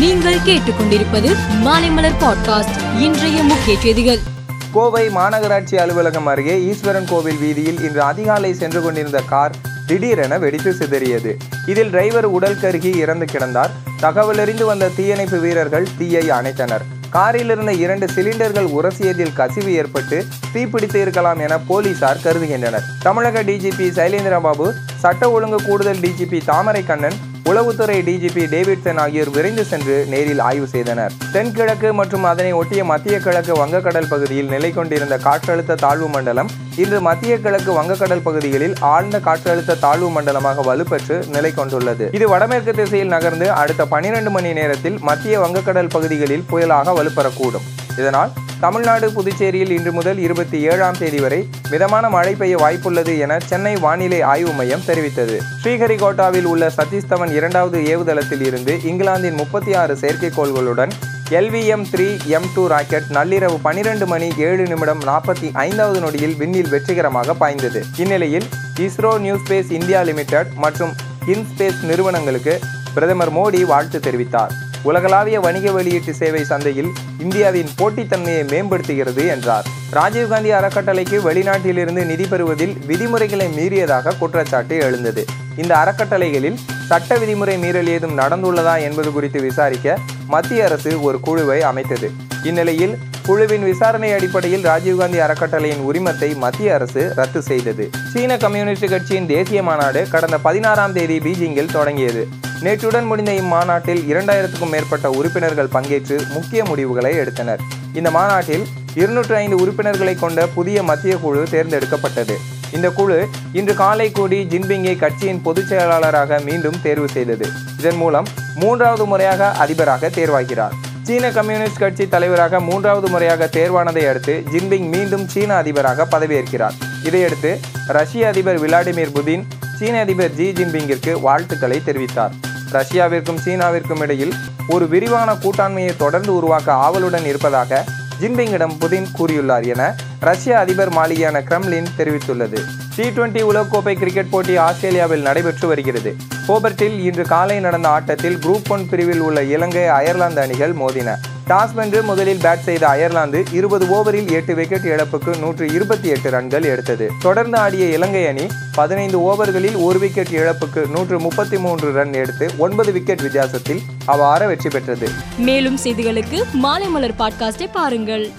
நீங்கள் கேட்டுக்கொண்டிருப்பது மாலைமலர் பாட்காஸ்ட் இன்றைய முக்கிய செய்திகள். கோவை மாநகராட்சி அலுவலகம் அருகே ஈஸ்வரன் கோவில் வீதியில் இன்று அதிகாலை சென்று கொண்டிருந்த கார் திடீரென வெடித்து சிதறியது. இதில் டிரைவர் உடல் கருகி இறந்து கிடந்தார். தகவலறிந்து வந்த தீயணைப்பு வீரர்கள் தீயை அணைத்தனர். காரில் இருந்த இரண்டு சிலிண்டர்கள் உரசியதில் கசிவு ஏற்பட்டு தீப்பிடித்து இருக்கலாம் என போலீசார் கருதுகின்றனர். தமிழக டிஜிபி சைலேந்திரபாபு சட்ட ஒழுங்கு கூடுதல் டிஜிபி தாமரை கண்ணன் உளவுத்துறை டிஜிபி டேவிட்சன் ஆகியோர் விரைந்து சென்று நேரில் ஆய்வு செய்தனர். தென்கிழக்கு மற்றும் அதனை ஒட்டிய மத்திய கிழக்கு வங்கக்கடல் பகுதியில் நிலை கொண்டிருந்த காற்றழுத்த தாழ்வு மண்டலம் இன்று மத்திய கிழக்கு வங்கக்கடல் பகுதிகளில் ஆழ்ந்த காற்றழுத்த தாழ்வு மண்டலமாக வலுப்பெற்று நிலை கொண்டுள்ளது. இது வடமேற்கு திசையில் நகர்ந்து அடுத்த பனிரெண்டு மணி நேரத்தில் மத்திய வங்கக்கடல் பகுதிகளில் புயலாக வலுப்பெறக்கூடும். இதனால் தமிழ்நாடு புதுச்சேரியில் இன்று முதல் இருபத்தி ஏழாம் தேதி வரை மிதமான மழை பெய்ய வாய்ப்புள்ளது என சென்னை வானிலை ஆய்வு மையம் தெரிவித்தது. ஸ்ரீஹரிகோட்டாவில் உள்ள சதீஷ்தவன் இரண்டாவது ஏவுதளத்தில் இருந்து இங்கிலாந்தின் முப்பத்தி ஆறு செயற்கைக்கோள்களுடன் LVM three M two rocket நள்ளிரவு பனிரெண்டு மணி ஏழு நிமிடம் நாற்பத்தி ஐந்தாவது நொடியில் விண்ணில் வெற்றிகரமாக பாய்ந்தது. இந்நிலையில் ISRO New Space India Limited மற்றும் இன்ஸ்பேஸ் நிறுவனங்களுக்கு பிரதமர் மோடி வாழ்த்து தெரிவித்தார். உலகளாவிய வணிக வெளியீட்டு சேவை சந்தையில் இந்தியாவின் போட்டித்தன்மையை மேம்படுத்துகிறது என்றார். ராஜீவ்காந்தி அறக்கட்டளைக்கு வெளிநாட்டிலிருந்து நிதி பெறுவதில் விதிமுறைகளை மீறியதாக குற்றச்சாட்டு எழுந்தது. இந்த அறக்கட்டளைகளில் சட்ட விதிமுறை மீறல் ஏதும் நடந்துள்ளதா என்பது குறித்து விசாரிக்க மத்திய அரசு ஒரு குழுவை அமைத்தது. இந்நிலையில் குழுவின் விசாரணை அடிப்படையில் ராஜீவ்காந்தி அறக்கட்டளையின் உரிமத்தை மத்திய அரசு ரத்து செய்தது. சீன கம்யூனிஸ்ட் கட்சியின் தேசிய மாநாடு கடந்த பதினாறாம் தேதி பீஜிங்கில் தொடங்கியது. நேற்றுடன் முடிந்த இம்மாநாட்டில் இரண்டாயிரத்துக்கும் மேற்பட்ட உறுப்பினர்கள் பங்கேற்று முக்கிய முடிவுகளை எடுத்தனர். இந்த மாநாட்டில் இருநூற்றி ஐந்து உறுப்பினர்களை கொண்ட புதிய மத்திய குழு தேர்ந்தெடுக்கப்பட்டது. இந்த குழு இன்று காலை கூடி ஜின்பிங்கை கட்சியின் பொதுச் செயலாளராக மீண்டும் தேர்வு செய்தது. இதன் மூலம் மூன்றாவது முறையாக அதிபராக தேர்வாகிறார். சீன கம்யூனிஸ்ட் கட்சி தலைவராக மூன்றாவது முறையாக தேர்வானதை அடுத்து ஜின்பிங் மீண்டும் சீன அதிபராக பதவியேற்கிறார். இதையடுத்து ரஷ்ய அதிபர் விளாடிமிர் புதின் சீன அதிபர் ஜி ஜின்பிங்கிற்கு வாழ்த்துக்களை தெரிவித்தார். ரஷ்யாவிற்கும் சீனாவிற்கும் இடையில் ஒரு விரிவான கூட்டாண்மையை தொடர்ந்து உருவாக்க ஆவலுடன் இருப்பதாக ஜின்பிங்கிடம் புதின் கூறியுள்ளார் என ரஷ்ய அதிபர் மாளிகையான கிரெம்லின் தெரிவித்துள்ளது. டி டுவெண்டி உலகக்கோப்பை கிரிக்கெட் போட்டி ஆஸ்திரேலியாவில் நடைபெற்று வருகிறது. ஹோபர்ட்டில் இன்று காலை நடந்த ஆட்டத்தில் குரூப் ஒன் பிரிவில் உள்ள இலங்கை அயர்லாந்து அணிகள் மோதின. டாஸ் வென்று முதலில் பேட் செய்த அயர்லாந்து இருபது ஓவரில் எட்டு விக்கெட் இழப்புக்கு நூற்று இருபத்தி எட்டு ரன்கள் எடுத்தது. தொடர்ந்து ஆடிய இலங்கை அணி பதினைந்து ஓவர்களில் ஒரு விக்கெட் இழப்புக்கு நூற்று முப்பத்தி மூன்று ரன் எடுத்து ஒன்பது விக்கெட் வித்தியாசத்தில் அவ்வாறு வெற்றி பெற்றது. மேலும் செய்திகளுக்கு மாலைமலர் பாட்காஸ்டை பாருங்கள்.